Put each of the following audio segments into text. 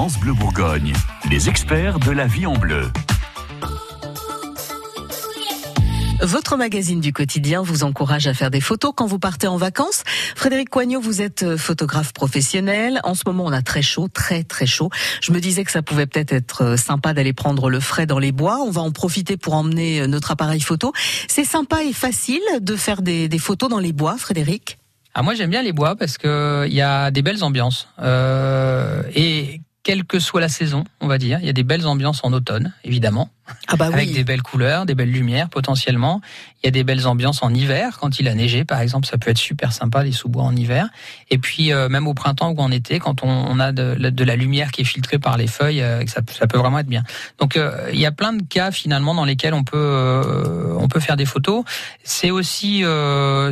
France Bleu Bourgogne, les experts de la vie en bleu. Votre magazine du quotidien vous encourage à faire des photos quand vous partez en vacances. Frédéric Coignot, vous êtes euh, photographe professionnel. En ce moment, on a très chaud, très très chaud. Je me disais que ça pouvait peut-être être euh, sympa d'aller prendre le frais dans les bois. On va en profiter pour emmener euh, notre appareil photo. C'est sympa et facile de faire des, des photos dans les bois, Frédéric? Ah, moi j'aime bien les bois parce que il y a des belles ambiances euh, et quelle que soit la saison, on va dire. Il y a des belles ambiances en automne, évidemment, ah bah avec des belles couleurs, des belles lumières potentiellement. Il y a des belles ambiances en hiver, quand il a neigé, par exemple, ça peut être super sympa les sous-bois en hiver. Et puis euh, même au printemps ou en été, quand on, a de, la lumière qui est filtrée par les feuilles, euh, ça, ça, peut vraiment être bien. Donc euh, il y a plein de cas finalement dans lesquels on peut on peut faire des photos. C'est aussi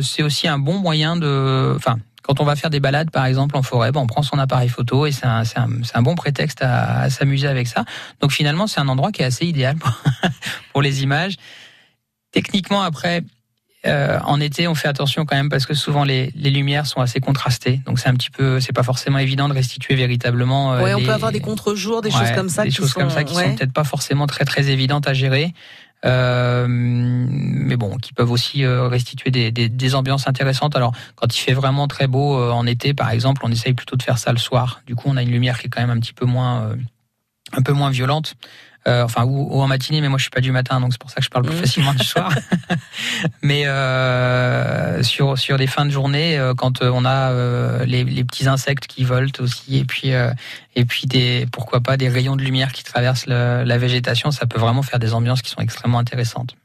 c'est aussi un bon moyen de, enfin quand on va faire des balades, par exemple, en forêt, ben, on prend son appareil photo et c'est un, un, un, bon prétexte à, à s'amuser avec ça. Donc finalement, c'est un endroit qui est assez idéal pour, pour les images. Techniquement, après, euh, en été, on fait attention quand même parce que souvent les, les lumières sont assez contrastées, donc c'est un petit peu, c'est pas forcément évident de restituer véritablement. Euh, on peut avoir des contre-jours, des choses comme ça, des qui choses sont, comme ça qui sont peut-être pas forcément très très évidentes à gérer. Euh, mais bon, qui peuvent aussi euh, restituer des, des, des, ambiances intéressantes. Alors, quand il fait vraiment très beau euh, en été, par exemple, on essaye plutôt de faire ça le soir. Du coup, on a une lumière qui est quand même un petit peu moins, un peu moins violente. Euh, enfin ou, en matinée, mais moi je suis pas du matin, donc c'est pour ça que je parle plus mmh. facilement du soir. mais euh, sur sur les fins de journée, quand on a les, les, petits insectes qui volent aussi, et puis et puis des pourquoi pas des rayons de lumière qui traversent le, la végétation, ça peut vraiment faire des ambiances qui sont extrêmement intéressantes.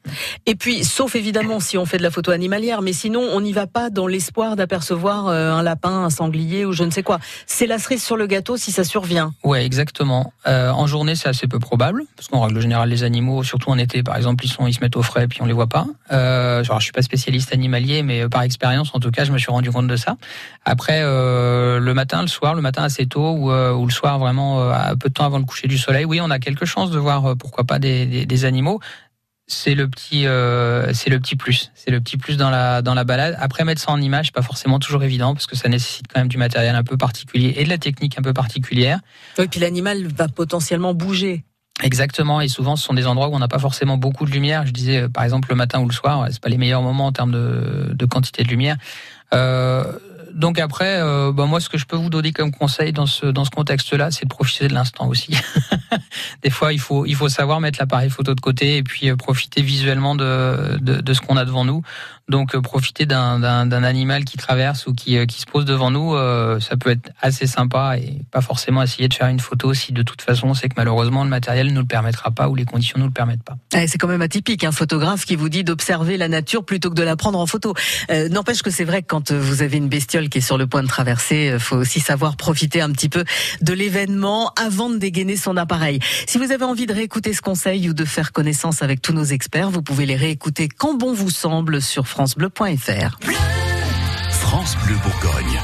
Et puis, sauf évidemment si on fait de la photo animalière, mais sinon on n'y va pas dans l'espoir d'apercevoir euh, un lapin, un sanglier ou je ne sais quoi. C'est la cerise sur le gâteau si ça survient. Ouais, exactement. Euh, en journée, c'est assez peu probable parce qu'en règle générale, les animaux, surtout en été, par exemple, ils sont, ils se mettent au frais et puis on les voit pas. Euh, alors, je suis pas spécialiste animalier, mais euh, par expérience, en tout cas, je me suis rendu compte de ça. Après, euh, le matin, le soir, le matin assez tôt ou, ou le soir vraiment un peu de temps avant le coucher du soleil, oui, on a quelque chance de voir pourquoi pas des, animaux. C'est le petit euh, c'est le petit plus. C'est le petit plus dans la dans la balade. Après mettre ça en image pas forcément toujours évident parce que ça nécessite quand même du matériel un peu particulier et de la technique un peu particulière. Et puis l'animal va potentiellement bouger Exactement, et souvent ce sont des endroits où on n'a pas forcément beaucoup de lumière. Je disais euh, par exemple le matin ou le soir, c'est pas les meilleurs moments en termes de, quantité de lumière. Euh, donc après, euh, bah moi, ce que je peux vous donner comme conseil dans ce dans ce contexte-là, c'est de profiter de l'instant aussi. Des fois, il faut il faut savoir mettre l'appareil photo de côté et puis euh, profiter visuellement de de, ce qu'on a devant nous. Donc euh, profiter d'un d'un animal qui traverse ou qui qui se pose devant nous, ça peut être assez sympa et pas forcément essayer de faire une photo si de toute façon c'est que malheureusement le matériel ne le permettra pas ou les conditions ne le permettent pas. c'est quand même atypique un photographe qui vous dit d'observer la nature plutôt que de la prendre en photo. N'empêche que c'est vrai que quand vous avez une bestiole qui est sur le point de traverser, il euh, faut aussi savoir profiter un petit peu de l'événement avant de dégainer son appareil. Si vous avez envie de réécouter ce conseil ou de faire connaissance avec tous nos experts, vous pouvez les réécouter quand bon vous semble sur francebleu.fr. France Bleu Bourgogne.